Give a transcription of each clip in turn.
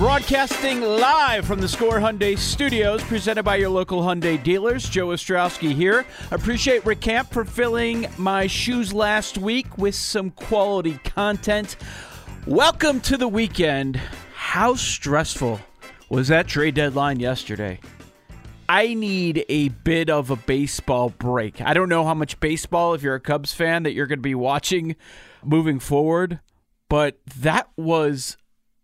Broadcasting live from the Score Hyundai Studios, presented by your local Hyundai dealers. Joe Ostrowski here. Appreciate Rick Camp for filling my shoes last week with some quality content. Welcome to the weekend. How stressful was that trade deadline yesterday? I need a bit of a baseball break. I don't know how much baseball, if you're a Cubs fan, that you're going to be watching moving forward, but that was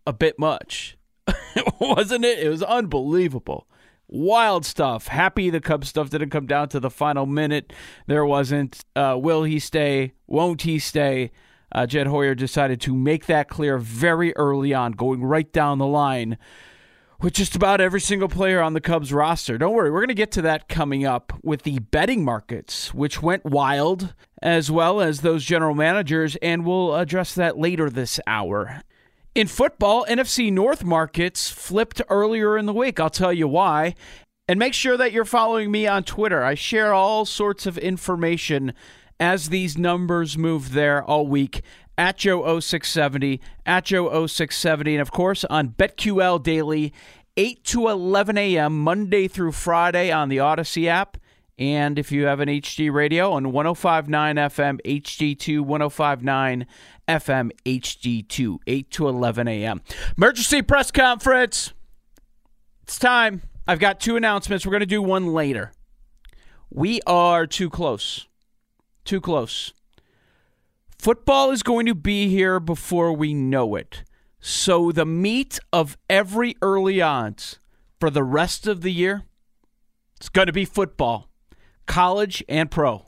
a bit much. wasn't it? It was unbelievable. Wild stuff. Happy the Cubs stuff didn't come down to the final minute. There wasn't. Uh, will he stay? Won't he stay? Uh, Jed Hoyer decided to make that clear very early on, going right down the line with just about every single player on the Cubs roster. Don't worry, we're going to get to that coming up with the betting markets, which went wild, as well as those general managers, and we'll address that later this hour. In football, NFC North markets flipped earlier in the week. I'll tell you why. And make sure that you're following me on Twitter. I share all sorts of information as these numbers move there all week at Joe0670, at Joe0670, and of course on BetQL Daily, 8 to 11 a.m., Monday through Friday on the Audacy app. And if you have an HD radio on 1059 FM, HD2 1059 FM HD2, 8 to 11 a.m. Emergency press conference. It's time. I've got two announcements. We're going to do one later. We are too close. Too close. Football is going to be here before we know it. So the meat of every early odds for the rest of the year, it's going to be football, college and pro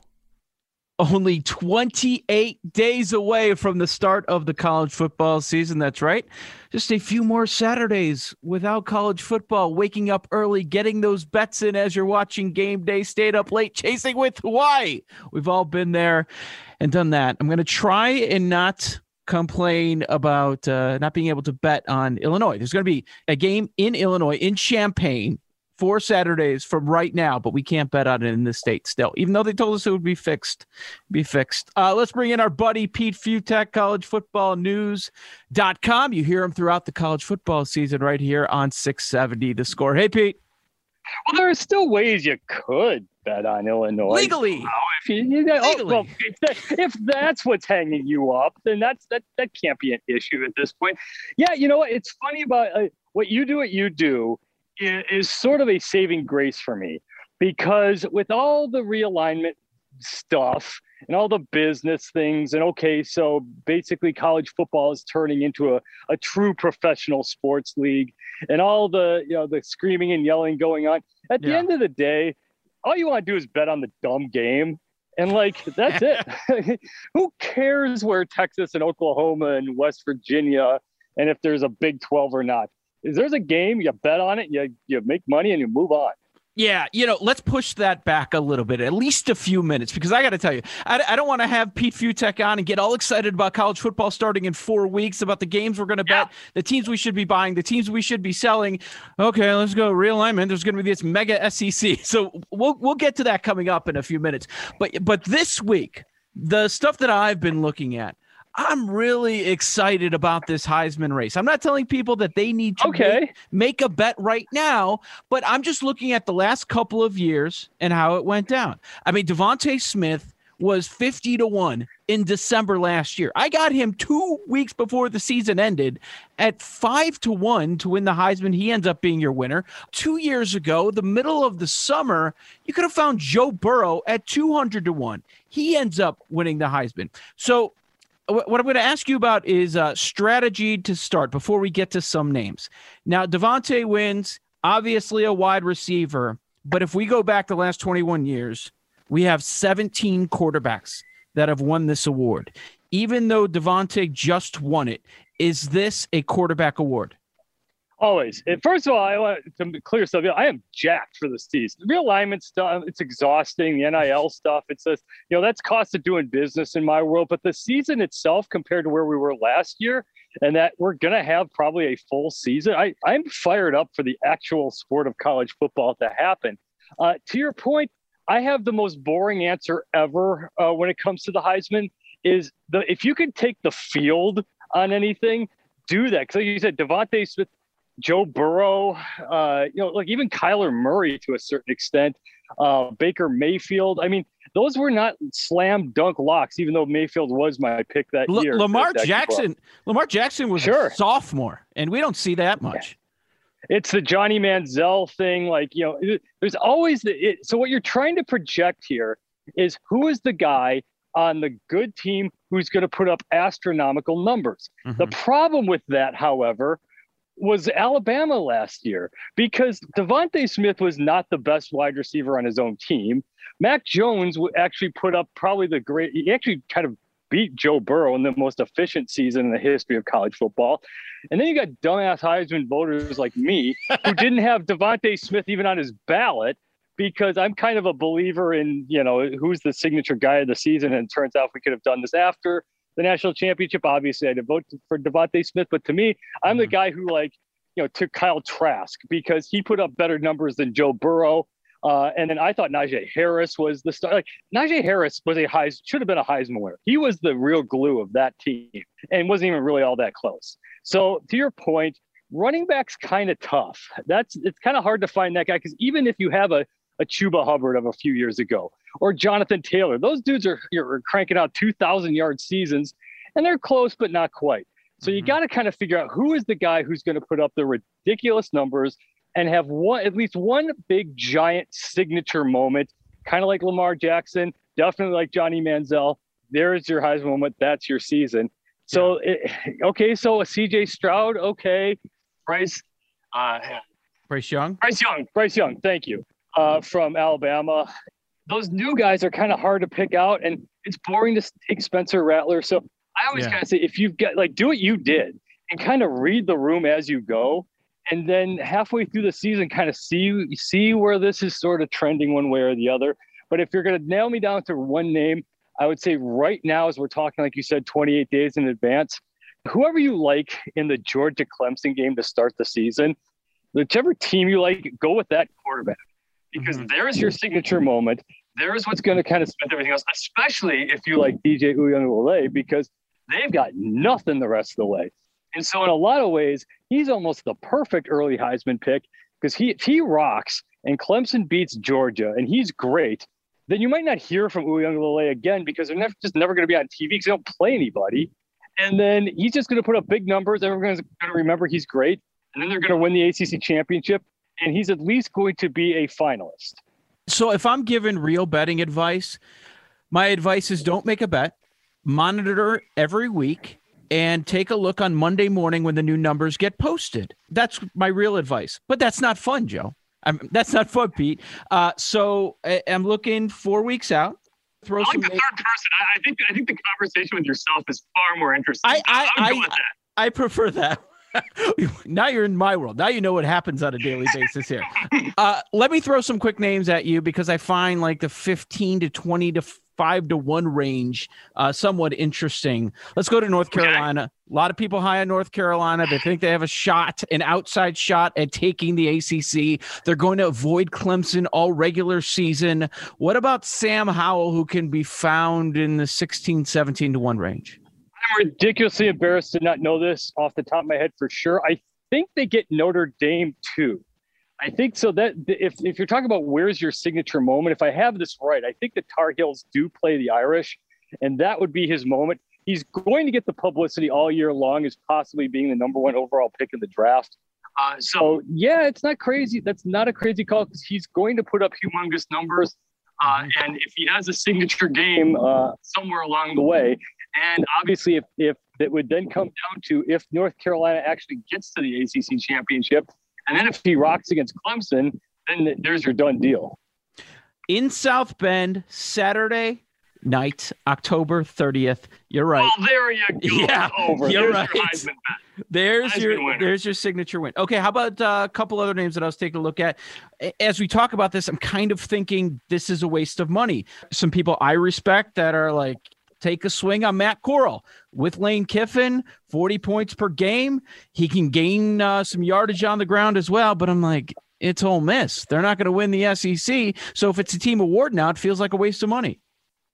only 28 days away from the start of the college football season. That's right. Just a few more Saturdays without college football, waking up early, getting those bets in as you're watching game day, stayed up late, chasing with Hawaii. We've all been there and done that. I'm going to try and not complain about uh, not being able to bet on Illinois. There's going to be a game in Illinois, in Champaign, four Saturdays from right now, but we can't bet on it in this state still, even though they told us it would be fixed. Be fixed. Uh, let's bring in our buddy Pete Fiutak, collegefootballnews.com. You hear him throughout the college football season right here on 670 the score. Hey, Pete. Well, there are still ways you could bet on Illinois. Legally. if, you, you know, Legally. Oh, well, if, that, if that's what's hanging you up, then that's that that can't be an issue at this point. Yeah, you know what? It's funny about uh, what you do. What you do is sort of a saving grace for me because with all the realignment stuff and all the business things and okay so basically college football is turning into a, a true professional sports league and all the you know the screaming and yelling going on at the Yeah. end of the day all you want to do is bet on the dumb game and like that's it who cares where texas and oklahoma and west virginia and if there's a big 12 or not is there's a game you bet on it you, you make money and you move on Yeah, you know, let's push that back a little bit, at least a few minutes, because I got to tell you, I, I don't want to have Pete Fiutak on and get all excited about college football starting in four weeks, about the games we're going to yeah. bet, the teams we should be buying, the teams we should be selling. Okay, let's go realignment. There's going to be this mega SEC, so we'll we'll get to that coming up in a few minutes. But but this week, the stuff that I've been looking at I'm really excited about this Heisman race. I'm not telling people that they need to okay. make, make, a bet right now, but I'm just looking at the last couple of years and how it went down. I mean, DeVonta Smith was 50 to 1 in December last year. I got him 2 weeks before the season ended at 5 to 1 to win the Heisman. He ends up being your winner. 2 years ago, the middle of the summer, you could have found Joe Burrow at 200 to 1. He ends up winning the Heisman. So, what I'm going to ask you about is uh, strategy to start before we get to some names. Now, DeVonta wins, obviously a wide receiver, but if we go back the last 21 years, we have 17 quarterbacks that have won this award. Even though DeVonta just won it, is this a quarterback award? Always. And first of all, I want to clear something. I am jacked for the season. The realignment stuff, it's exhausting. The NIL stuff, it's just, you know, that's cost of doing business in my world. But the season itself, compared to where we were last year, and that we're going to have probably a full season, I, I'm fired up for the actual sport of college football to happen. Uh, to your point, I have the most boring answer ever uh, when it comes to the Heisman. Is the if you could take the field on anything, do that. Because like you said, DeVonta Smith Joe Burrow, uh, you know, like even Kyler Murray to a certain extent, uh, Baker Mayfield. I mean, those were not slam dunk locks, even though Mayfield was my pick that L- year. Lamar Jackson, Lamar Jackson was sure. a sophomore, and we don't see that much. It's the Johnny Manziel thing. Like, you know, there's always the. It, so, what you're trying to project here is who is the guy on the good team who's going to put up astronomical numbers. Mm-hmm. The problem with that, however, was Alabama last year because DeVonta Smith was not the best wide receiver on his own team. Mac Jones actually put up probably the great, he actually kind of beat Joe Burrow in the most efficient season in the history of college football. And then you got dumbass Heisman voters like me who didn't have DeVonta Smith even on his ballot because I'm kind of a believer in, you know, who's the signature guy of the season. And it turns out we could have done this after the national championship. Obviously, I had to vote for DeVonta Smith, but to me, I'm the mm-hmm. guy who like you know took Kyle Trask because he put up better numbers than Joe Burrow. Uh, and then I thought Najee Harris was the star. Like Najee Harris was a high should have been a Heisman winner. He was the real glue of that team and wasn't even really all that close. So to your point, running back's kind of tough. That's it's kind of hard to find that guy because even if you have a a Chuba Hubbard of a few years ago, or Jonathan Taylor. Those dudes are, are cranking out 2,000 yard seasons, and they're close, but not quite. So you mm-hmm. got to kind of figure out who is the guy who's going to put up the ridiculous numbers and have one at least one big giant signature moment, kind of like Lamar Jackson, definitely like Johnny Manziel. There's your Heisman moment. That's your season. So yeah. it, okay, so a CJ Stroud, okay, Bryce, uh, Bryce Young, Bryce Young, Bryce Young. Thank you uh, from Alabama. Those new guys are kind of hard to pick out, and it's boring to take Spencer Rattler. So I always yeah. kind of say, if you've got like, do what you did and kind of read the room as you go, and then halfway through the season, kind of see see where this is sort of trending one way or the other. But if you're going to nail me down to one name, I would say right now, as we're talking, like you said, 28 days in advance, whoever you like in the Georgia Clemson game to start the season, whichever team you like, go with that quarterback because mm-hmm. there is your signature moment. There is what's going to kind of spend everything else, especially if you like DJ Uiagalelei, because they've got nothing the rest of the way. And so, in a lot of ways, he's almost the perfect early Heisman pick because he if he rocks and Clemson beats Georgia and he's great, then you might not hear from Uiagalelei again because they're never, just never going to be on TV because they don't play anybody. And then he's just going to put up big numbers. Everyone's going to remember he's great. And then they're going to win the ACC championship and he's at least going to be a finalist. So if I'm given real betting advice, my advice is don't make a bet, monitor every week, and take a look on Monday morning when the new numbers get posted. That's my real advice. But that's not fun, Joe. I'm, that's not fun, Pete. Uh, so I, am looking four weeks out. Throw I like the third person. I, I, think I think the conversation with yourself is far more interesting. I I, I, I prefer that. now you're in my world. Now you know what happens on a daily basis here. Uh, let me throw some quick names at you because I find like the 15 to 20 to five to one range uh, somewhat interesting. Let's go to North Carolina. A lot of people high on North Carolina. They think they have a shot, an outside shot at taking the ACC. They're going to avoid Clemson all regular season. What about Sam Howell, who can be found in the 16, 17 to one range? I'm ridiculously embarrassed to not know this off the top of my head for sure. I think they get Notre Dame too. I think so. That if if you're talking about where's your signature moment, if I have this right, I think the Tar Heels do play the Irish, and that would be his moment. He's going to get the publicity all year long as possibly being the number one overall pick in the draft. Uh, so yeah, it's not crazy. That's not a crazy call because he's going to put up humongous numbers. Uh, and if he has a signature game uh, somewhere along the way, and obviously, if, if it would then come down to if North Carolina actually gets to the ACC championship, and then if he rocks against Clemson, then there's your done deal. In South Bend, Saturday night, October 30th. You're right. Oh, there you go. Yeah, over. You're there's right. Your there's Heisman your winner. there's your signature win. Okay, how about uh, a couple other names that I was taking a look at? As we talk about this, I'm kind of thinking this is a waste of money. Some people I respect that are like, take a swing on Matt Corral with Lane Kiffin, 40 points per game. He can gain uh, some yardage on the ground as well. But I'm like, it's Ole Miss. They're not going to win the SEC. So if it's a team award now, it feels like a waste of money.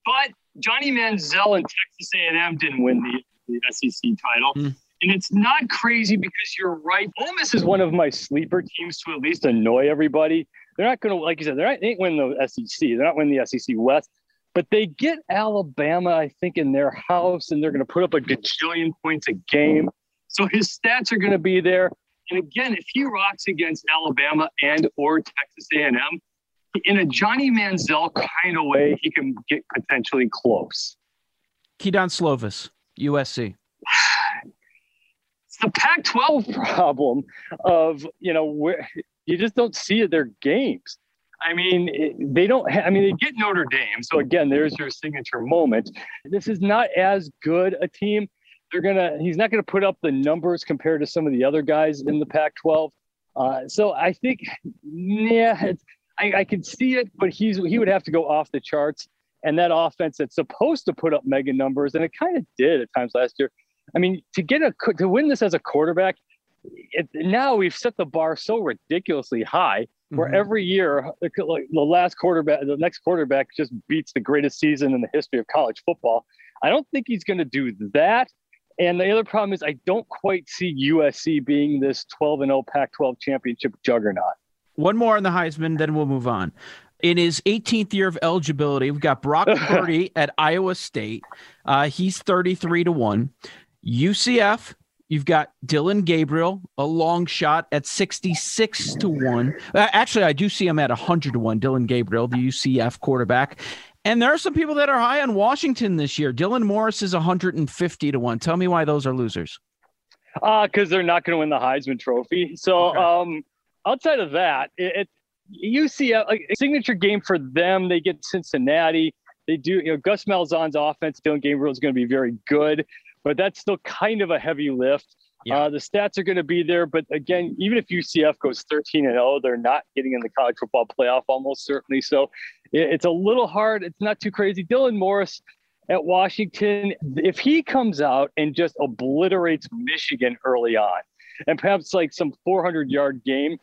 But Johnny Manziel and Texas A&M didn't win the, the SEC title. Hmm. And it's not crazy because you're right. Ole Miss is one of my sleeper teams to at least annoy everybody. They're not going to, like you said, they're not, they ain't winning the SEC. They're not winning the SEC West. But they get Alabama, I think, in their house, and they're going to put up a gajillion points a game. So his stats are going to be there. And again, if he rocks against Alabama and or Texas A&M, in a Johnny Manziel kind of way, he can get potentially close. Kedon Slovis, USC. It's the Pac-12 problem of you know where you just don't see their games. I mean, they don't. Ha- I mean, they get Notre Dame, so again, there's your signature moment. This is not as good a team. They're gonna. He's not gonna put up the numbers compared to some of the other guys in the Pac-12. Uh, so I think, yeah, I, I can see it, but he's he would have to go off the charts. And that offense that's supposed to put up mega numbers, and it kind of did at times last year. I mean, to get a to win this as a quarterback, it, now we've set the bar so ridiculously high where Mhm. every year the, like, the last quarterback, the next quarterback just beats the greatest season in the history of college football. I don't think he's going to do that. And the other problem is I don't quite see USC being this 12 and 0 Pac-12 championship juggernaut. One more on the Heisman, then we'll move on. In his 18th year of eligibility, we've got Brock Purdy at Iowa State. Uh, he's 33 to 1. UCF, you've got Dillon Gabriel, a long shot at 66 to 1. Uh, actually, I do see him at 100 to 1, Dillon Gabriel, the UCF quarterback. And there are some people that are high on Washington this year. Dylan Morris is 150 to 1. Tell me why those are losers. Uh, because they're not going to win the Heisman Trophy. So, Okay. um, outside of that, it, it UCF like a signature game for them. They get Cincinnati. They do, you know, Gus Malzahn's offense. Dillon Gabriel is going to be very good, but that's still kind of a heavy lift. Yeah. Uh, the stats are going to be there, but again, even if UCF goes 13 and 0, they're not getting in the college football playoff almost certainly. So it, it's a little hard. It's not too crazy. Dylan Morris at Washington, if he comes out and just obliterates Michigan early on, and perhaps like some 400 yard game,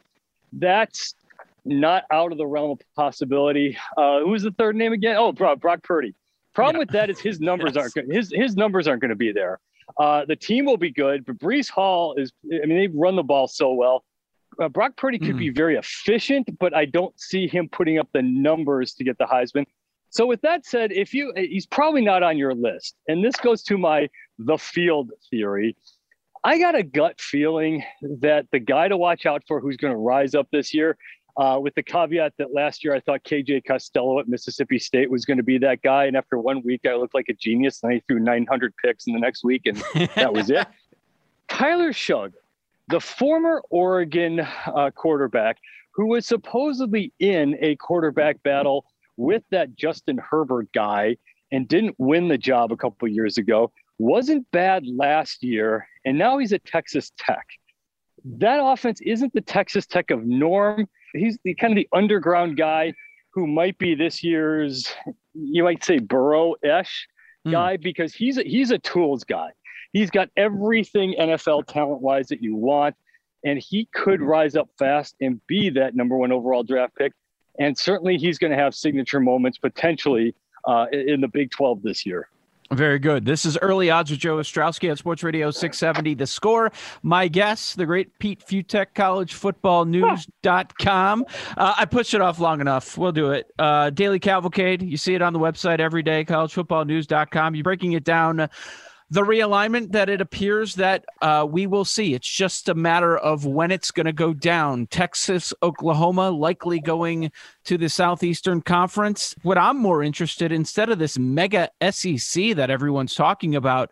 that's not out of the realm of possibility. Uh, who was the third name again? Oh, Brock, Brock Purdy. Problem Yeah. with that is his numbers Yes. aren't good. His his numbers aren't going to be there. Uh, the team will be good, but Breece Hall is. I mean, they run the ball so well. Uh, Brock Purdy could Mhm. be very efficient, but I don't see him putting up the numbers to get the Heisman. So with that said, if you he's probably not on your list, and this goes to my the field theory. I got a gut feeling that the guy to watch out for who's going to rise up this year, uh, with the caveat that last year I thought KJ Costello at Mississippi State was going to be that guy, and after one week I looked like a genius, and he threw 900 picks in the next week, and that was it. Tyler Shough, the former Oregon uh, quarterback who was supposedly in a quarterback battle with that Justin Herbert guy and didn't win the job a couple years ago, wasn't bad last year, and now he's at Texas Tech. that offense isn't the Texas Tech of norm. He's the kind of the underground guy who might be this year's, you might say Burrow-ish mm. guy because he's a, he's a tools guy. He's got everything NFL talent wise that you want, and he could rise up fast and be that number one overall draft pick. And certainly, he's going to have signature moments potentially uh, in the Big 12 this year. Very good. This is Early Odds with Joe Ostrowski on Sports Radio 670. The score, my guess, the great Pete Fiutak, collegefootballnews.com. Uh, I pushed it off long enough. We'll do it. Uh, Daily Cavalcade, you see it on the website every day, collegefootballnews.com. You're breaking it down the realignment that it appears that uh, we will see. It's just a matter of when it's going to go down. Texas, Oklahoma likely going to the Southeastern Conference. What I'm more interested instead of this mega SEC that everyone's talking about,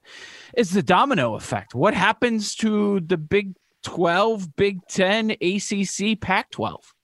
is the domino effect. What happens to the Big 12, Big 10, ACC, Pac 12?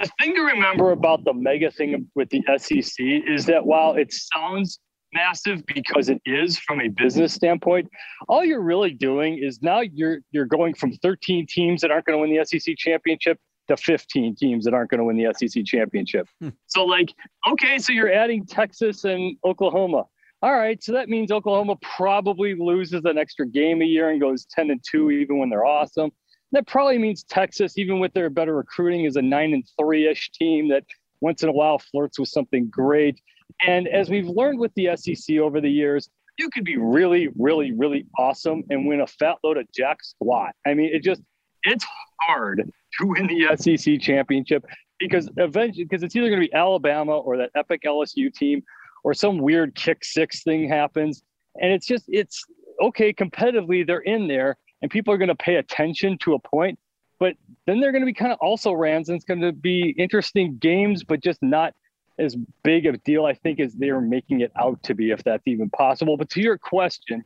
The thing to remember about the mega thing with the SEC is that while it sounds massive because it is from a business standpoint. All you're really doing is now you're you're going from 13 teams that aren't going to win the SEC championship to 15 teams that aren't going to win the SEC championship. Hmm. So like, okay, so you're adding Texas and Oklahoma. All right, so that means Oklahoma probably loses an extra game a year and goes 10 and 2 even when they're awesome. That probably means Texas, even with their better recruiting, is a nine and three ish team that once in a while flirts with something great. And as we've learned with the SEC over the years, you could be really, really, really awesome and win a fat load of jack squat. I mean, it just, it's hard to win the SEC championship because eventually, because it's either going to be Alabama or that epic LSU team or some weird kick six thing happens. And it's just, it's okay, competitively, they're in there and people are going to pay attention to a point. But then they're going to be kind of also rans and it's going to be interesting games, but just not as big of a deal, I think, as they're making it out to be, if that's even possible. But to your question,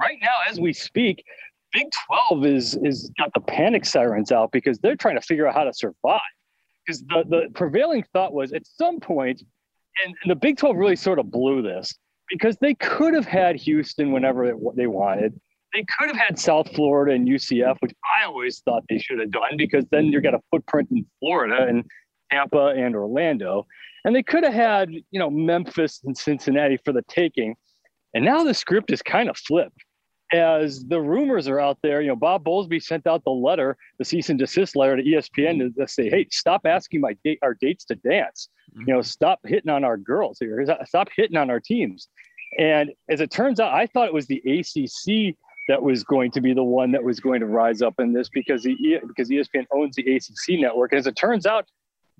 right now, as we speak, Big 12 is is got the panic sirens out because they're trying to figure out how to survive. Because the, the prevailing thought was at some point, and, and the Big 12 really sort of blew this because they could have had Houston whenever they wanted. They could have had South Florida and UCF, which I always thought they should have done because then you've got a footprint in Florida and Tampa and Orlando. And they could have had, you know, Memphis and Cincinnati for the taking. And now the script is kind of flipped as the rumors are out there. You know, Bob Bowlesby sent out the letter, the cease and desist letter to ESPN to, say, hey, stop asking my date, our dates to dance. Mm-hmm. You know, stop hitting on our girls here. Stop hitting on our teams. And as it turns out, I thought it was the ACC that was going to be the one that was going to rise up in this because the because ESPN owns the ACC network. As it turns out,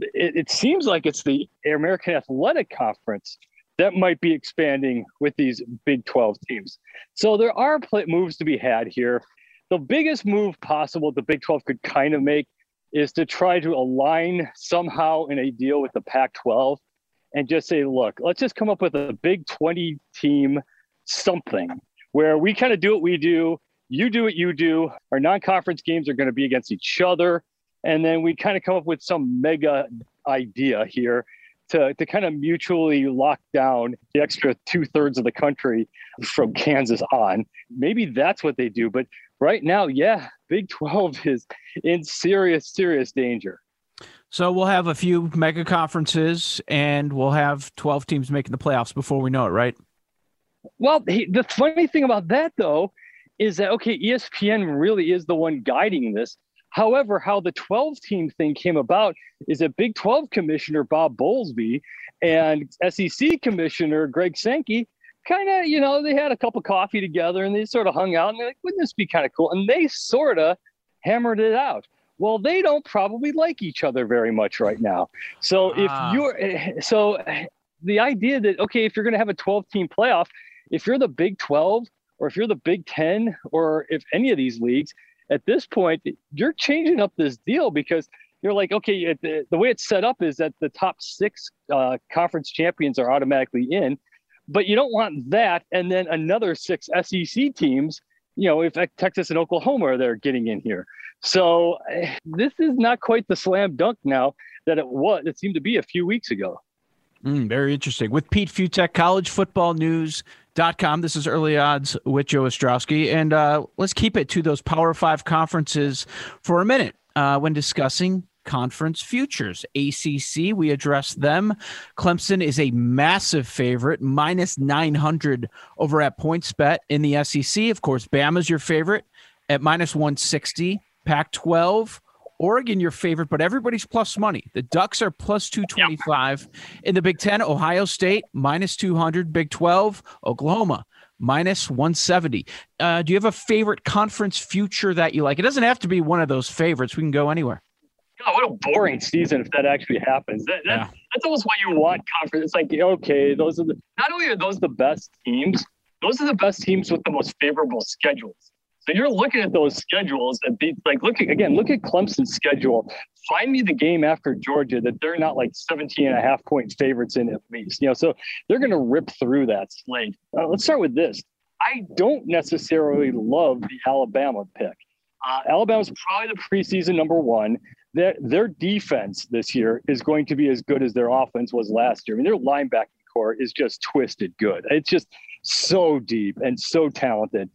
it, it seems like it's the American Athletic Conference that might be expanding with these Big 12 teams. So there are moves to be had here. The biggest move possible the Big 12 could kind of make is to try to align somehow in a deal with the Pac 12 and just say, look, let's just come up with a Big 20 team something where we kind of do what we do. You do what you do. Our non conference games are going to be against each other and then we kind of come up with some mega idea here to, to kind of mutually lock down the extra two thirds of the country from Kansas on. Maybe that's what they do. But right now, yeah, Big 12 is in serious, serious danger. So we'll have a few mega conferences and we'll have 12 teams making the playoffs before we know it, right? Well, the funny thing about that, though, is that, okay, ESPN really is the one guiding this However, how the 12 team thing came about is that Big 12 Commissioner Bob Bowlesby and SEC Commissioner Greg Sankey kind of, you know, they had a cup of coffee together and they sort of hung out and they're like, wouldn't this be kind of cool? And they sort of hammered it out. Well, they don't probably like each other very much right now. So ah. if you're, so the idea that, okay, if you're going to have a 12 team playoff, if you're the Big 12 or if you're the Big 10 or if any of these leagues, at this point, you're changing up this deal because you're like, okay, the, the way it's set up is that the top six uh, conference champions are automatically in, but you don't want that. And then another six SEC teams, you know, if Texas and Oklahoma are there getting in here. So eh, this is not quite the slam dunk now that it was, it seemed to be a few weeks ago. Mm, very interesting. With Pete Fiutak, college football news Dot com. This is early odds with Joe Ostrowski, and uh, let's keep it to those Power Five conferences for a minute uh, when discussing conference futures. ACC, we address them. Clemson is a massive favorite, minus 900 over at PointsBet in the SEC. Of course, Bama's your favorite at minus 160. Pac 12. Oregon, your favorite, but everybody's plus money. The Ducks are plus 225. In the Big Ten, Ohio State, minus 200. Big 12, Oklahoma, minus 170. Uh, do you have a favorite conference future that you like? It doesn't have to be one of those favorites. We can go anywhere. God, what a boring season if that actually happens. That, that, yeah. That's almost what you want conference. It's like, okay, those are the, not only are those the best teams, those are the best teams with the most favorable schedules. So you're looking at those schedules and be, like look at, again, look at Clemson's schedule. Find me the game after Georgia that they're not like 17 and a half point favorites in at least. You know, so they're going to rip through that slate. Uh, let's start with this. I don't necessarily love the Alabama pick. Uh, Alabama's probably the preseason number one. Their, their defense this year is going to be as good as their offense was last year. I mean, their linebacking corps is just twisted good. It's just so deep and so talented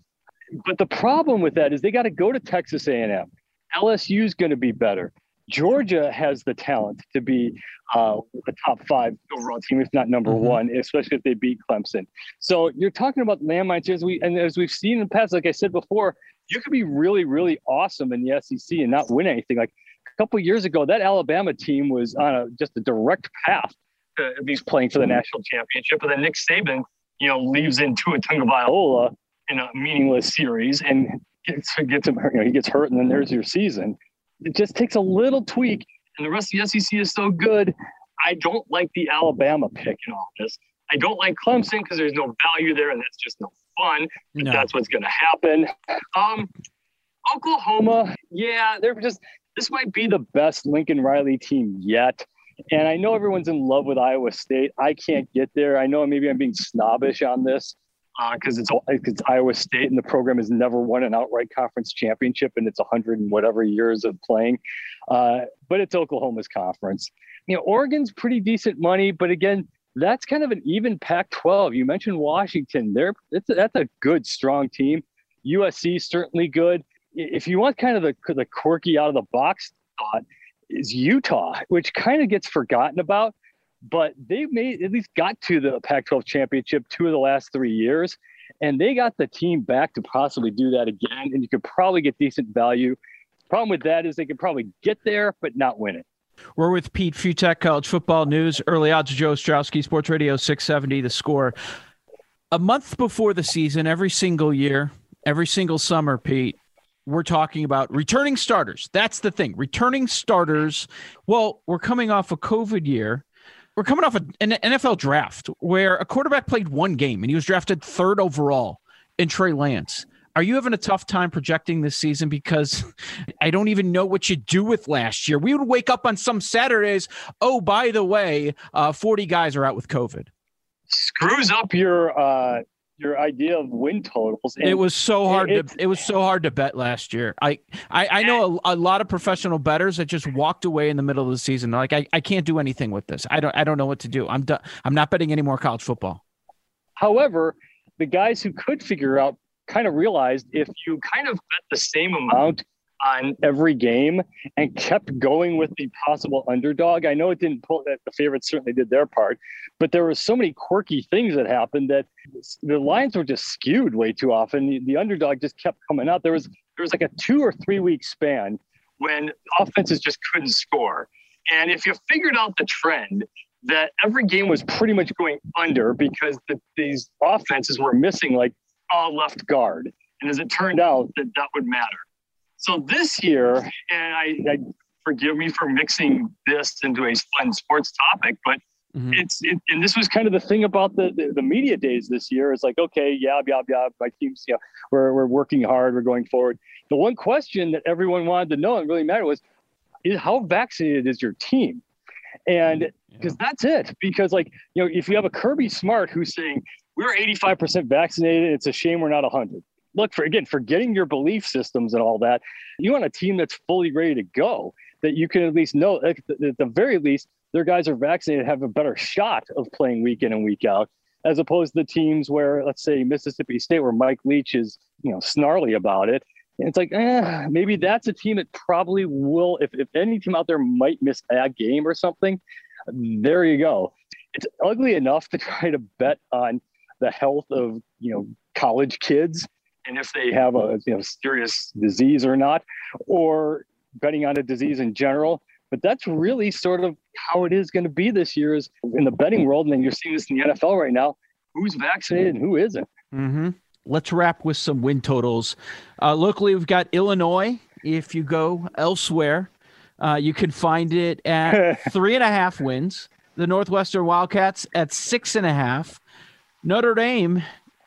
but the problem with that is they got to go to Texas A&M. LSU is going to be better. Georgia has the talent to be uh, a top five overall team, if not number mm-hmm. one, especially if they beat Clemson. So you're talking about landmines as we and as we've seen in the past. Like I said before, you could be really, really awesome in the SEC and not win anything. Like a couple years ago, that Alabama team was on a just a direct path to these playing for the national championship, and then Nick Saban, you know, leaves in Tua Tagovailoa in a meaningless series and gets gets him, you know, he gets hurt, and then there's your season. It just takes a little tweak, and the rest of the SEC is so good. I don't like the Alabama pick in all this. I don't like Clemson because there's no value there, and that's just no fun. No. That's what's going to happen. Um, Oklahoma, yeah, they're just. This might be the best Lincoln Riley team yet. And I know everyone's in love with Iowa State. I can't get there. I know maybe I'm being snobbish on this, because uh, it's it's Iowa State and the program has never won an outright conference championship and it's 100 and whatever years of playing. Uh, but it's Oklahoma's conference. You know, Oregon's pretty decent money, but again, that's kind of an even Pac-12. You mentioned Washington. They're that's a, that's a good, strong team. USC certainly good. If you want kind of the the quirky out of the box thought, is Utah, which kind of gets forgotten about but they made at least got to the Pac-12 championship two of the last three years, and they got the team back to possibly do that again. And you could probably get decent value. Problem with that is they could probably get there, but not win it. We're with Pete Fiutak, College Football News, early odds. Joe Ostrowski, Sports Radio 670, The Score. A month before the season, every single year, every single summer, Pete, we're talking about returning starters. That's the thing. Returning starters. Well, we're coming off a COVID year we're coming off an NFL draft where a quarterback played one game and he was drafted third overall in Trey Lance. Are you having a tough time projecting this season? Because I don't even know what you do with last year. We would wake up on some Saturdays. Oh, by the way, uh, 40 guys are out with COVID. Screws up your uh, your idea of win totals. And it was so hard to it was so hard to bet last year. I I, I know a, a, lot of professional bettors that just walked away in the middle of the season. Like I, I can't do anything with this. I don't I don't know what to do. I'm done. I'm not betting any more college football. However, the guys who could figure out kind of realized if you kind of bet the same amount on every game and kept going with the possible underdog. I know it didn't pull that the favorites certainly did their part, but there were so many quirky things that happened that the lines were just skewed way too often. The, the underdog just kept coming out. There was there was like a two or three week span when offenses just couldn't score. And if you figured out the trend that every game was pretty much going under because the, these offenses were missing like a left guard. And as it turned out, that that would matter. So this year, and I, I forgive me for mixing this into a fun sports topic, but mm-hmm. it's it, and this was kind of the thing about the, the, the media days this year. It's like okay, yeah, yeah, yeah, my team's yeah, we're we're working hard, we're going forward. The one question that everyone wanted to know and really mattered was, is how vaccinated is your team? And because yeah. that's it. Because like you know, if you have a Kirby Smart who's saying we're 85% vaccinated, it's a shame we're not 100 look for again forgetting your belief systems and all that you want a team that's fully ready to go that you can at least know at the very least their guys are vaccinated have a better shot of playing week in and week out as opposed to the teams where, let's say, Mississippi State, where Mike Leach is, you know, snarly about it. And it's like, eh, maybe that's a team that probably will, if, if any team out there might miss a game or something, there you go. It's ugly enough to try to bet on the health of, you know, college kids and if they have a you know serious disease or not, or betting on a disease in general. But that's really sort of how it is going to be this year is in the betting world. And then you're seeing this in the NFL right now. Who's vaccinated and who isn't? Mm-hmm. Let's wrap with some win totals. Uh, locally, we've got Illinois. If you go elsewhere, uh, you can find it at three and a half wins. The Northwestern Wildcats at six and a half. Notre Dame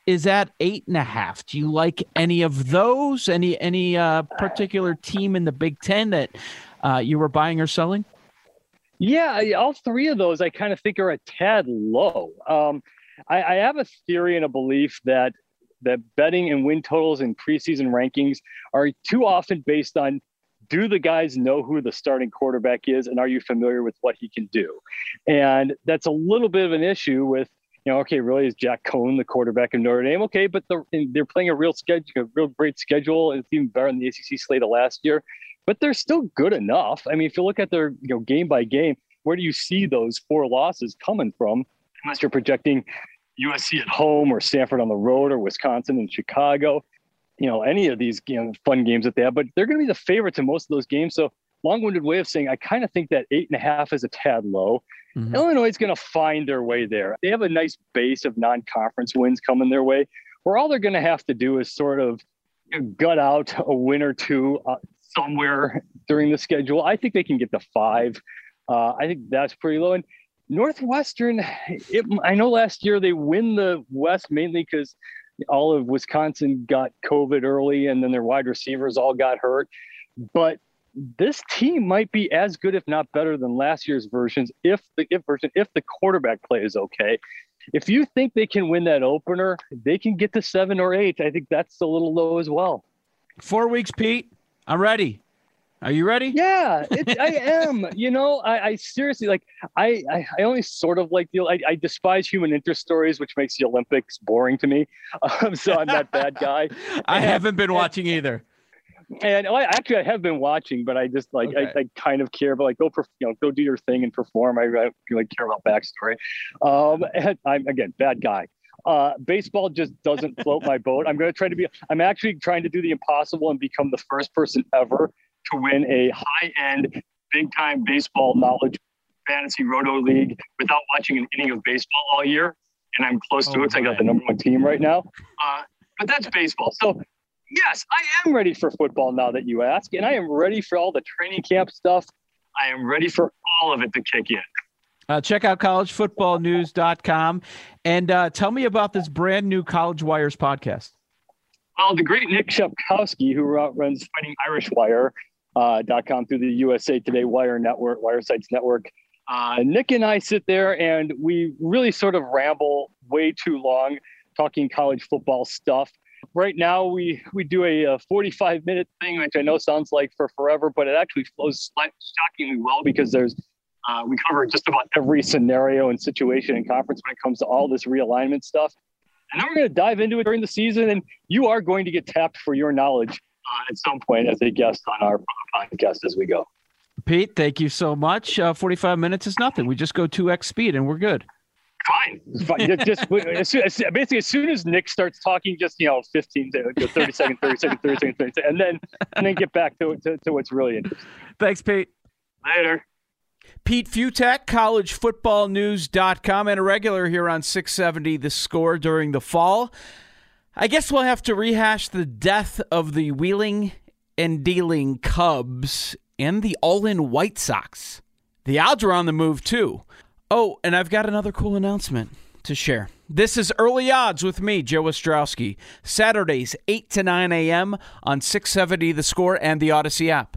is at eight and a half. Do you like any of those? Any any uh, particular team in the Big Ten that uh, you were buying or selling? Yeah, all three of those I kind of think are a tad low. Um, I, I have a theory and a belief that that betting and win totals and preseason rankings are too often based on do the guys know who the starting quarterback is and are you familiar with what he can do and that's a little bit of an issue with you know okay really is jack coan the quarterback of notre dame okay but they're, they're playing a real schedule a real great schedule and it's even better than the acc slate of last year but they're still good enough i mean if you look at their you know game by game where do you see those four losses coming from unless you're projecting USC at home or Stanford on the road or Wisconsin and Chicago, you know, any of these you know, fun games that they have, but they're going to be the favorites in most of those games. So long-winded way of saying, I kind of think that eight and a half is a tad low. Mm-hmm. Illinois is going to find their way there. They have a nice base of non-conference wins coming their way, where all they're going to have to do is sort of gut out a win or two uh, somewhere during the schedule. I think they can get to five. Uh, I think that's pretty low. And Northwestern, it, I know last year they win the West mainly because all of Wisconsin got COVID early and then their wide receivers all got hurt. But this team might be as good, if not better, than last year's versions if the if version if the quarterback play is okay. If you think they can win that opener, they can get to seven or eight. I think that's a little low as well. Four weeks, Pete. I'm ready. Are you ready? Yeah, I am. You know, I, I seriously like. I, I, I only sort of like the. I, I, despise human interest stories, which makes the Olympics boring to me. Um, so I'm not that bad guy. I and, haven't been watching either. And I actually I have been watching, but I just like okay. I, I, kind of care. But like go, you know, go do your thing and perform. I, I really care about backstory. Um, and I'm again bad guy. Uh, baseball just doesn't float my boat. I'm going to try to be. I'm actually trying to do the impossible and become the first person ever to win a high end, big time baseball knowledge fantasy roto league without watching an inning of baseball all year. And I'm close to oh, it. So I got the number one team right now. Uh, but that's baseball. So, yes, I am ready for football now that you ask. And I am ready for all the training camp stuff. I am ready for all of it to kick in. Uh, check out collegefootballnews.com and uh, tell me about this brand new College Wires podcast. Well, the great Nick Shepkowski, who runs Fighting Irish Wire, uh, .com through the USA Today Wire Network, Wire Sites Network. Uh, Nick and I sit there and we really sort of ramble way too long talking college football stuff. Right now, we we do a, a 45 minute thing, which I know sounds like for forever, but it actually flows shockingly well because there's uh, we cover just about every scenario and situation in conference when it comes to all this realignment stuff. And then we're going to dive into it during the season, and you are going to get tapped for your knowledge uh, at some point as a guest on our podcast as we go. Pete, thank you so much. Uh, 45 minutes is nothing. We just go 2x speed and we're good. Fine. fine. just as, basically as soon as Nick starts talking, just you know, 15 to 30 seconds, 30 seconds, 30 seconds, 30 seconds, and then and then get back to, to, to what's really interesting. Thanks, Pete. Later. Pete Fiutak, collegefootballnews.com, and a regular here on 670 The Score during the fall. I guess we'll have to rehash the death of the wheeling and dealing Cubs and the all in White Sox. The odds are on the move, too. Oh, and I've got another cool announcement to share. This is Early Odds with me, Joe Ostrowski. Saturdays, 8 to 9 a.m. on 670 The Score and the Audacy app.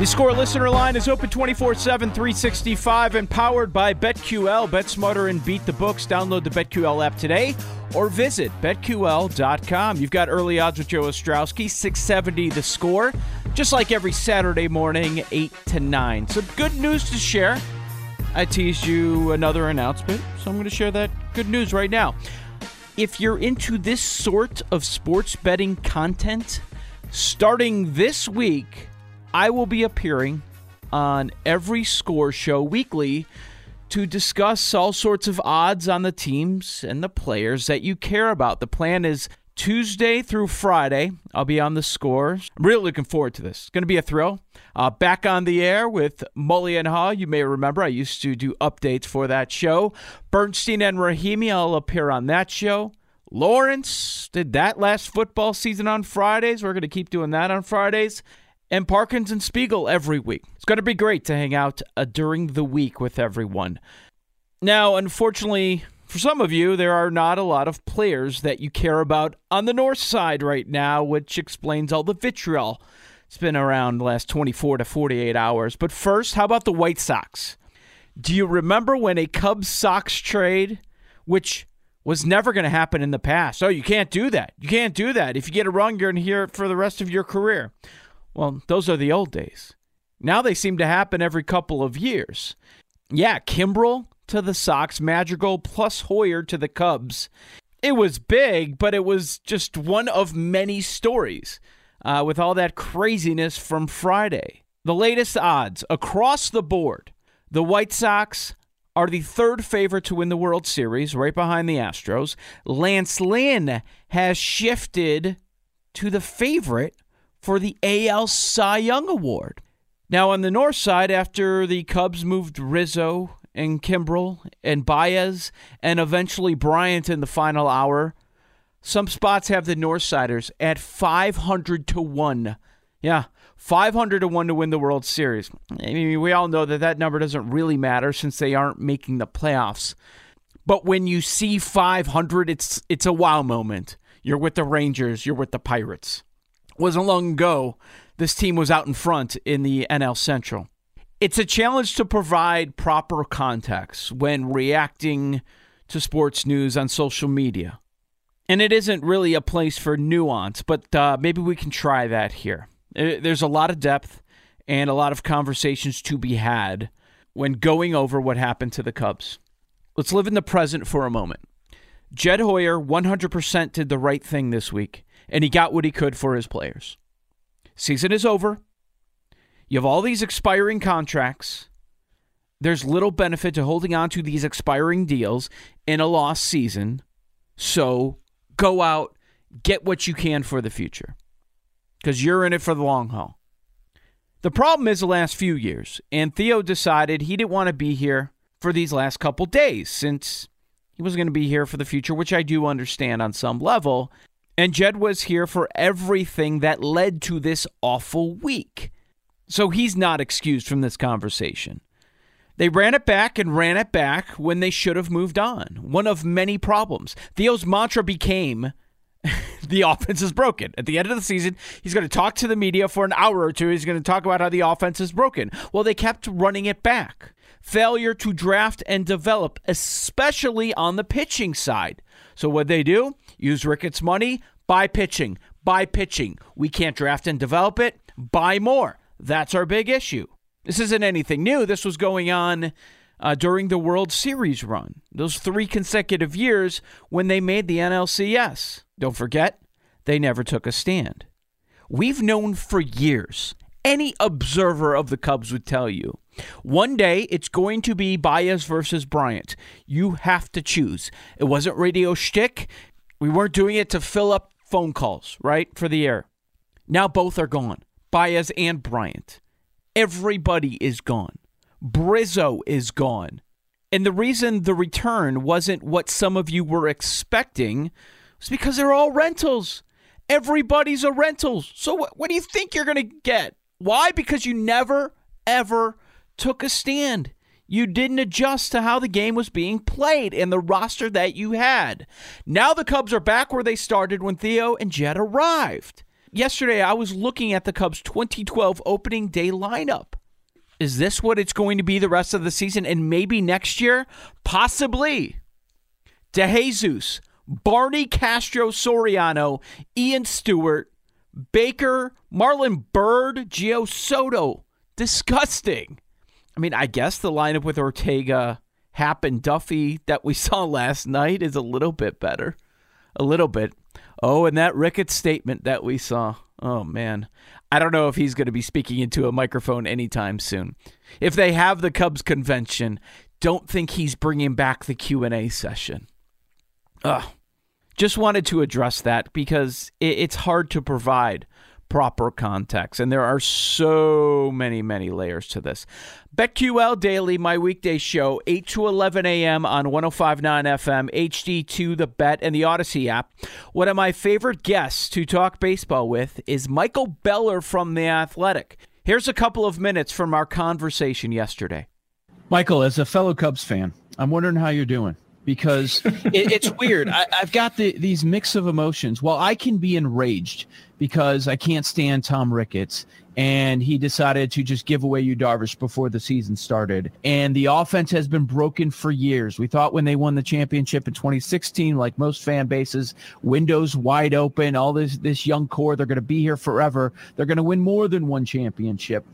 The score listener line is open 24 7, 365 and powered by BetQL. Bet smarter and beat the books. Download the BetQL app today or visit betql.com. You've got early odds with Joe Ostrowski, 670 the score, just like every Saturday morning, 8 to 9. So, good news to share. I teased you another announcement, so I'm going to share that good news right now. If you're into this sort of sports betting content, starting this week, I will be appearing on every score show weekly to discuss all sorts of odds on the teams and the players that you care about. The plan is Tuesday through Friday. I'll be on the scores. I'm really looking forward to this. It's going to be a thrill. Uh, back on the air with Mully and Haugh. You may remember I used to do updates for that show. Bernstein and Rahimi, I'll appear on that show. Lawrence did that last football season on Fridays. We're going to keep doing that on Fridays and Parkins and Spiegel every week. It's going to be great to hang out uh, during the week with everyone. Now, unfortunately, for some of you, there are not a lot of players that you care about on the north side right now, which explains all the vitriol. It's been around the last 24 to 48 hours. But first, how about the White Sox? Do you remember when a Cubs Sox trade, which was never going to happen in the past? Oh, you can't do that. You can't do that. If you get it wrong, you're hear it for the rest of your career. Well, those are the old days. Now they seem to happen every couple of years. Yeah, Kimbrel to the Sox, Madrigal plus Hoyer to the Cubs. It was big, but it was just one of many stories uh, with all that craziness from Friday. The latest odds across the board the White Sox are the third favorite to win the World Series, right behind the Astros. Lance Lynn has shifted to the favorite for the AL Cy Young Award. Now, on the north side, after the Cubs moved Rizzo and Kimbrel and Baez and eventually Bryant in the final hour, some spots have the Northsiders at 500 to 1. Yeah, 500 to 1 to win the World Series. I mean, we all know that that number doesn't really matter since they aren't making the playoffs. But when you see 500, it's it's a wow moment. You're with the Rangers, you're with the Pirates. Wasn't long ago this team was out in front in the NL Central. It's a challenge to provide proper context when reacting to sports news on social media. And it isn't really a place for nuance, but uh, maybe we can try that here. Uh, there's a lot of depth and a lot of conversations to be had when going over what happened to the Cubs. Let's live in the present for a moment. Jed Hoyer 100% did the right thing this week, and he got what he could for his players. Season is over. You have all these expiring contracts. There's little benefit to holding on to these expiring deals in a lost season. So go out, get what you can for the future because you're in it for the long haul. The problem is the last few years, and Theo decided he didn't want to be here for these last couple days since he was going to be here for the future, which I do understand on some level. And Jed was here for everything that led to this awful week. So he's not excused from this conversation. They ran it back and ran it back when they should have moved on. One of many problems. Theo's mantra became the offense is broken. At the end of the season, he's going to talk to the media for an hour or two. He's going to talk about how the offense is broken. Well, they kept running it back. Failure to draft and develop, especially on the pitching side. So, what they do? Use Ricketts' money, buy pitching, buy pitching. We can't draft and develop it, buy more. That's our big issue. This isn't anything new. This was going on uh, during the World Series run, those three consecutive years when they made the NLCS. Don't forget, they never took a stand. We've known for years, any observer of the Cubs would tell you, one day it's going to be Baez versus Bryant. You have to choose. It wasn't radio shtick. We weren't doing it to fill up phone calls, right, for the air. Now both are gone, Baez and Bryant. Everybody is gone. Brizzo is gone. And the reason the return wasn't what some of you were expecting was because they're all rentals. Everybody's a rental. So what, what do you think you're going to get? Why? Because you never, ever took a stand. You didn't adjust to how the game was being played and the roster that you had. Now the Cubs are back where they started when Theo and Jed arrived. Yesterday, I was looking at the Cubs' 2012 opening day lineup. Is this what it's going to be the rest of the season and maybe next year? Possibly. DeJesus, Barney Castro Soriano, Ian Stewart, Baker, Marlon Byrd, Gio Soto. Disgusting. I mean, I guess the lineup with Ortega, Happ, and Duffy that we saw last night is a little bit better. A little bit. Oh, and that Ricketts statement that we saw. Oh, man. I don't know if he's going to be speaking into a microphone anytime soon. If they have the Cubs convention, don't think he's bringing back the Q&A session. Ugh. Just wanted to address that because it's hard to provide proper context. And there are so many, many layers to this. BetQL Daily, my weekday show, 8 to 11 a.m. on 1059 FM, HD2, The Bet, and the Audacy app. One of my favorite guests to talk baseball with is Michael Beller from The Athletic. Here's a couple of minutes from our conversation yesterday. Michael, as a fellow Cubs fan, I'm wondering how you're doing because it, it's weird. I, have got the, these mix of emotions. Well, I can be enraged because I can't stand Tom Ricketts and he decided to just give away Yu Darvish before the season started. And the offense has been broken for years. We thought when they won the championship in 2016, like most fan bases, windows wide open, all this this young core, they're going to be here forever. They're going to win more than one championship.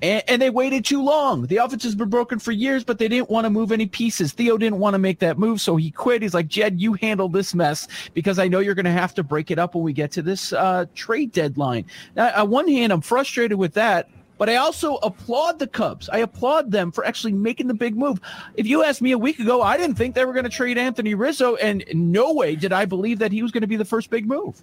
And, and, they waited too long. The offense has been broken for years, but they didn't want to move any pieces. Theo didn't want to make that move, so he quit. He's like, Jed, you handle this mess because I know you're going to have to break it up when we get to this uh, trade deadline. Now, on one hand, I'm frustrated with that. But I also applaud the Cubs. I applaud them for actually making the big move. If you asked me a week ago, I didn't think they were going to trade Anthony Rizzo, and no way did I believe that he was going to be the first big move.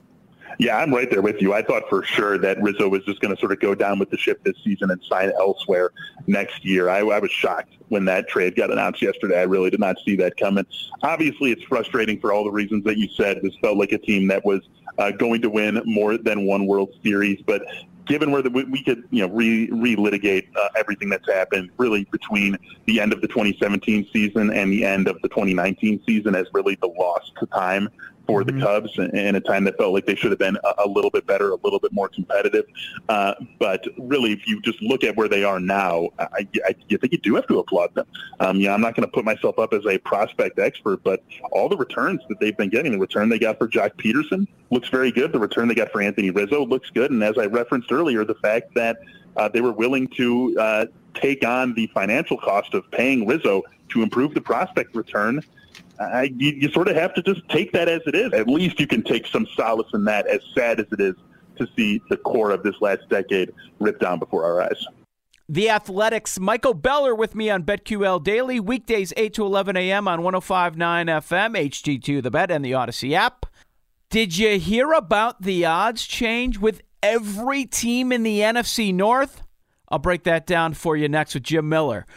Yeah, I'm right there with you. I thought for sure that Rizzo was just going to sort of go down with the ship this season and sign elsewhere next year. I, I was shocked when that trade got announced yesterday. I really did not see that coming. Obviously, it's frustrating for all the reasons that you said. This felt like a team that was uh, going to win more than one World Series, but given where the, we could, you know, re, relitigate uh, everything that's happened really between the end of the 2017 season and the end of the 2019 season as really the lost time for the mm-hmm. Cubs in a time that felt like they should have been a, little bit better, a little bit more competitive. Uh, but really, if you just look at where they are now, I, I, I think you do have to applaud them. Um, yeah, I'm not going to put myself up as a prospect expert, but all the returns that they've been getting, the return they got for Joc Pederson looks very good. The return they got for Anthony Rizzo looks good. And as I referenced earlier, the fact that uh, they were willing to uh, take on the financial cost of paying Rizzo to improve the prospect return I, you, you sort of have to just take that as it is. At least you can take some solace in that, as sad as it is to see the core of this last decade ripped down before our eyes. The Athletic's, Michael Beller with me on BetQL Daily, weekdays 8 to 11 a.m. on 1059 FM, HD2 The Bet, and the Audacy app. Did you hear about the odds change with every team in the NFC North? I'll break that down for you next with Jim Miller.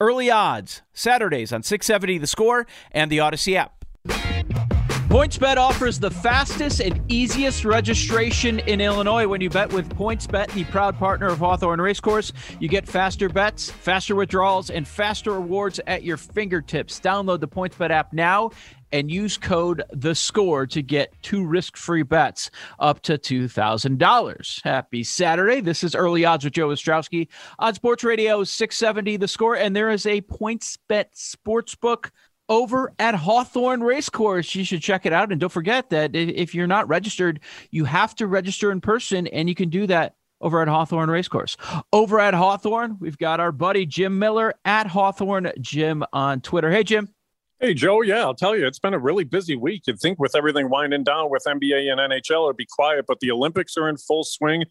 Early odds, Saturdays on 670 The Score and the Audacy app. PointsBet offers the fastest and easiest registration in Illinois when you bet with PointsBet, the proud partner of Hawthorne Racecourse. You get faster bets, faster withdrawals, and faster rewards at your fingertips. Download the PointsBet app now and use code the score to get two risk-free bets up to $2000 happy saturday this is early odds with joe ostrowski on sports radio 670 the score and there is a points bet sports book over at Hawthorne Racecourse. You should check it out. And don't forget that if you're not registered, you have to register in person, and you can do that over at Hawthorne Racecourse. Over at Hawthorne, we've got our buddy Jim Miller at Hawthorne Jim on Twitter. Hey, Jim. Hey, Joe. Yeah, I'll tell you, it's been a really busy week. You'd think with everything winding down with NBA and NHL, it'd be quiet, but the Olympics are in full swing.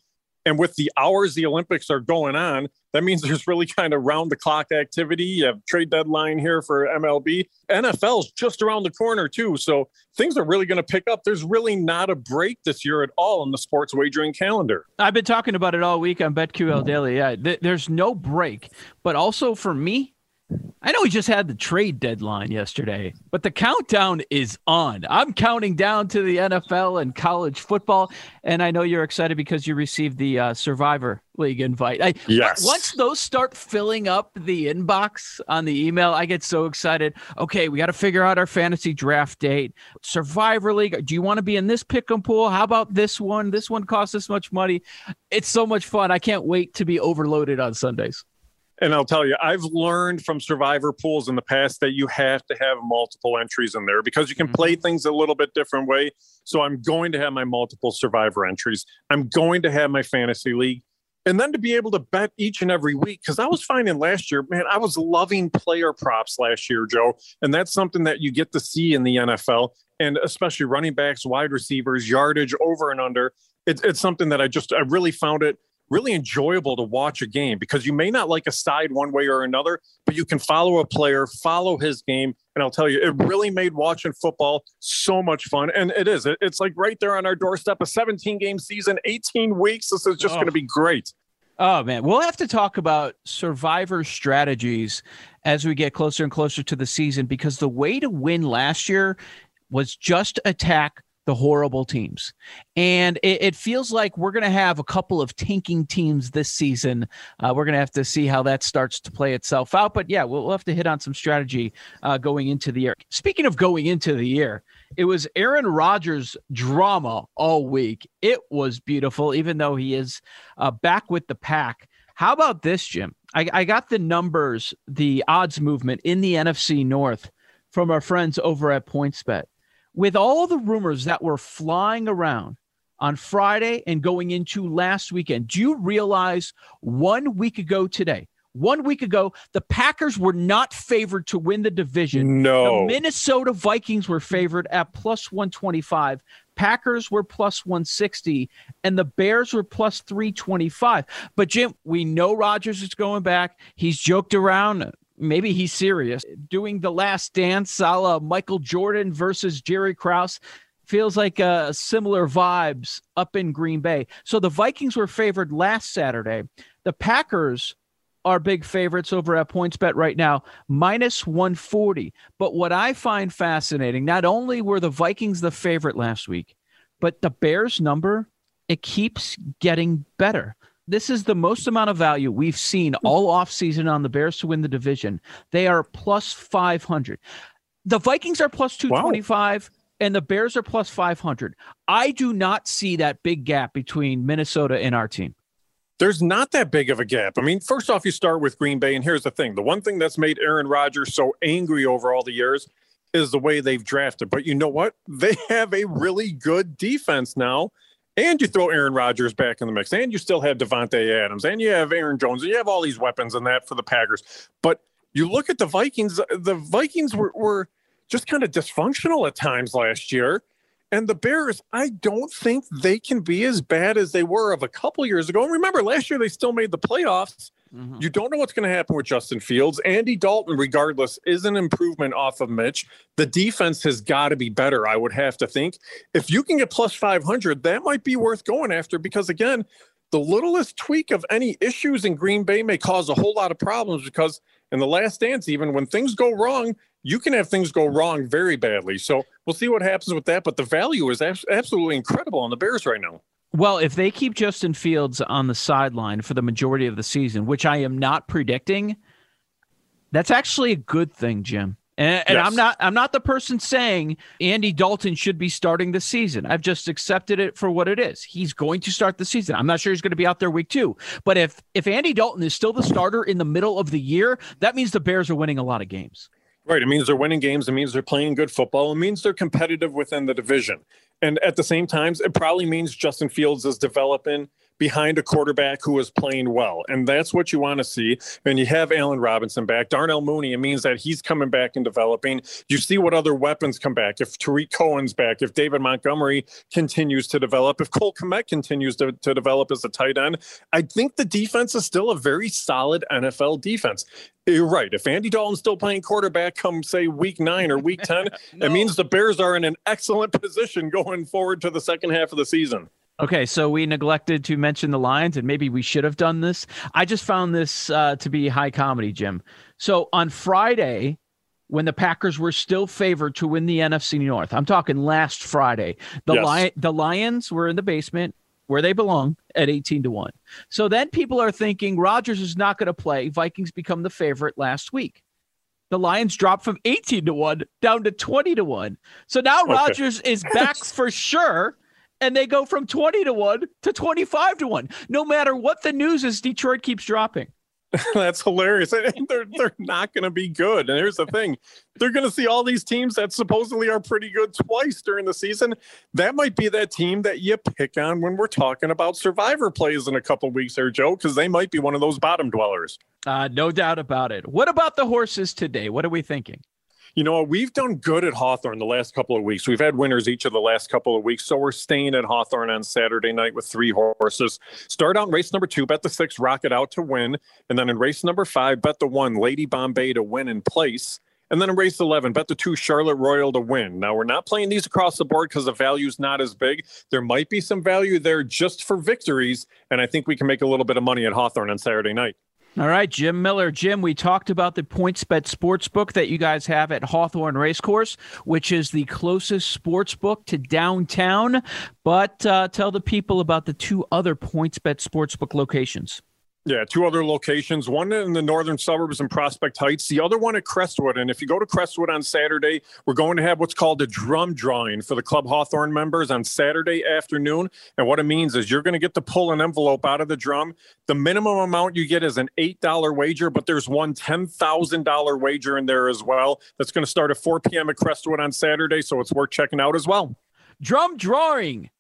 And with the hours the Olympics are going on, that means there's really kind of round the clock activity. You have trade deadline here for MLB. NFL's just around the corner, too. So things are really going to pick up. There's really not a break this year at all in the sports wagering calendar. I've been talking about it all week on BetQL Daily. Yeah, th- there's no break. But also for me, I know we just had the trade deadline yesterday, but the countdown is on. I'm counting down to the NFL and college football, and I know you're excited because you received the uh, Survivor League invite. I, yes. Once those start filling up the inbox on the email, I get so excited. Okay, we got to figure out our fantasy draft date. Survivor League. Do you want to be in this pick and pool? How about this one? This one costs this much money. It's so much fun. I can't wait to be overloaded on Sundays. And I'll tell you, I've learned from survivor pools in the past that you have to have multiple entries in there because you can mm-hmm. play things a little bit different way. So I'm going to have my multiple survivor entries. I'm going to have my fantasy league. And then to be able to bet each and every week, because I was finding last year, man, I was loving player props last year, Joe. And that's something that you get to see in the NFL, and especially running backs, wide receivers, yardage over and under. It's, it's something that I just, I really found it really enjoyable to watch a game because you may not like a side one way or another, but you can follow a player, follow his game. And I'll tell you, it really made watching football so much fun. And it is. It's like right there on our doorstep, a 17 game season, 18 weeks. This is just oh. going to be great. Oh man, we'll have to talk about survivor strategies as we get closer and closer to the season because the way to win last year was just attack the horrible teams. And it, it feels like we're going to have a couple of tanking teams this season. Uh, we're going to have to see how that starts to play itself out. But yeah, we'll, we'll have to hit on some strategy uh, going into the year. Speaking of going into the year, it was Aaron Rodgers drama all week. It was beautiful, even though he is uh, back with the pack. How about this, Jim? I, I got the numbers, the odds movement in the NFC North from our friends over at PointsBet with all the rumors that were flying around on Friday and going into last weekend, do you realize one week ago today, one week ago, the Packers were not favored to win the division. No. The Minnesota Vikings were favored at plus 125. Packers were plus 160 and the Bears were plus 325. But Jim, we know Rodgers is going back. He's joked around maybe he's serious. Doing the last dance a la Michael Jordan versus Jerry Krause feels like uh, similar vibes up in Green Bay. So the Vikings were favored last Saturday. The Packers are big favorites over at PointsBet right now, minus 140. But what I find fascinating, not only were the Vikings the favorite last week, but the Bears number, it keeps getting better. This is the most amount of value we've seen all offseason on the Bears to win the division. They are plus 500. The Vikings are plus 225 wow. and the Bears are plus 500. I do not see that big gap between Minnesota and our team. There's not that big of a gap. I mean, first off, you start with Green Bay, and here's the thing the one thing that's made Aaron Rodgers so angry over all the years is the way they've drafted. But you know what? They have a really good defense now and you throw Aaron Rodgers back in the mix, and you still have Davante Adams, and you have Aaron Jones, and you have all these weapons and that for the Packers. But you look at the Vikings, the Vikings were, were just kind of dysfunctional at times last year. And the Bears, I don't think they can be as bad as they were of a couple years ago. And remember, last year they still made the playoffs. Mm-hmm. You don't know what's going to happen with Justin Fields. Andy Dalton, regardless, is an improvement off of Mitch. The defense has got to be better, I would have to think. If you can get plus 500, that might be worth going after because, again, the littlest tweak of any issues in Green Bay may cause a whole lot of problems because in the last dance, even when things go wrong, you can have things go wrong very badly. So we'll see what happens with that. But the value is absolutely incredible on the Bears right now. Well, if they keep Justin Fields on the sideline for the majority of the season, which I am not predicting, that's actually a good thing, Jim. And, and yes. I'm not I'm not the person saying Andy Dalton should be starting the season. I've just accepted it for what it is. He's going to start the season. I'm not sure he's going to be out there week 2. But if if Andy Dalton is still the starter in the middle of the year, that means the Bears are winning a lot of games. Right. It means they're winning games. It means they're playing good football. It means they're competitive within the division. And at the same time, it probably means Justin Fields is developing behind a quarterback who is playing well. And that's what you want to see. And you have Allen Robinson back. Darnell Mooney, it means that he's coming back and developing. You see what other weapons come back. If Tarik Cohen's back, if David Montgomery continues to develop, if Cole Kmet continues to, to develop as a tight end, I think the defense is still a very solid NFL defense. You're right. If Andy Dalton's still playing quarterback come, say, week nine or week 10, no. it means the Bears are in an excellent position going forward to the second half of the season. Okay, so we neglected to mention the Lions, and maybe we should have done this. I just found this uh, to be high comedy, Jim. So on Friday, when the Packers were still favored to win the NFC North, I'm talking last Friday, the yes. Lion, the Lions were in the basement where they belong at 18 to 1. So then people are thinking Rodgers is not going to play. Vikings become the favorite last week. The Lions dropped from 18 to 1 down to 20 to 1. So now okay. Rodgers is back for sure and they go from 20 to 1 to 25 to 1. No matter what the news is, Detroit keeps dropping. That's hilarious. They're they're not going to be good. And here's the thing: they're going to see all these teams that supposedly are pretty good twice during the season. That might be that team that you pick on when we're talking about survivor plays in a couple weeks, there, Joe, because they might be one of those bottom dwellers. Uh, no doubt about it. What about the horses today? What are we thinking? You know, we've done good at Hawthorne the last couple of weeks. We've had winners each of the last couple of weeks. So we're staying at Hawthorne on Saturday night with three horses. Start out in race number two, bet the six, Rocket Out to win. And then in race number five, bet the one, Lady Bombay to win in place. And then in race 11, bet the two Charlotte Royal to win. Now, we're not playing these across the board because the value's not as big. There might be some value there just for victories. And I think we can make a little bit of money at Hawthorne on Saturday night. All right, Jim Miller. Jim, we talked about the PointsBet sports book that you guys have at Hawthorne Racecourse, which is the closest sports book to downtown. But uh, tell the people about the two other PointsBet sportsbook locations. Yeah, two other locations, one in the northern suburbs in Prospect Heights, the other one at Crestwood. And if you go to Crestwood on Saturday, we're going to have what's called a drum drawing for the Club Hawthorne members on Saturday afternoon. And what it means is you're going to get to pull an envelope out of the drum. The minimum amount you get is an $8 wager, but there's one $10,000 wager in there as well. That's going to start at 4 p.m. at Crestwood on Saturday. So it's worth checking out as well. Drum drawing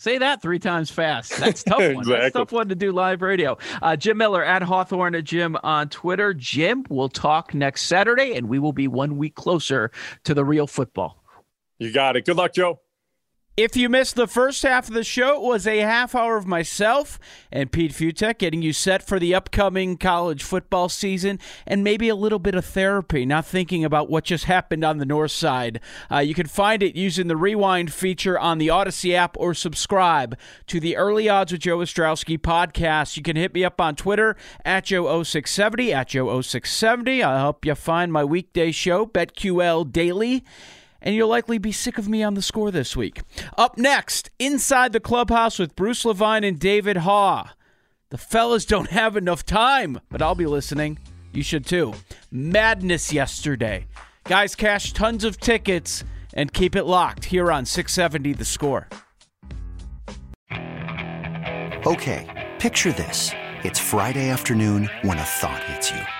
Say that three times fast. That's tough one. exactly. That's tough one to do live radio. Uh, Jim Miller at Hawthorne at Jim on Twitter. Jim, we'll talk next Saturday, and we will be one week closer to the real football. You got it. Good luck, Joe. If you missed the first half of the show, it was a half hour of myself and Pete Fiutak getting you set for the upcoming college football season and maybe a little bit of therapy, not thinking about what just happened on the north side. Uh, you can find it using the rewind feature on the Audacy app or subscribe to the Early Odds with Joe Ostrowski podcast. You can hit me up on Twitter at Joe0670, at Joe0670. I'll help you find my weekday show, BetQL Daily and you'll likely be sick of me on the score this week. Up next, inside the clubhouse with Bruce Levine and David Haugh. The fellas don't have enough time, but I'll be listening. You should too. Madness yesterday. Guys cashed tons of tickets and keep it locked here on 670 The Score. Okay, picture this. It's Friday afternoon when a thought hits you.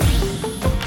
thank you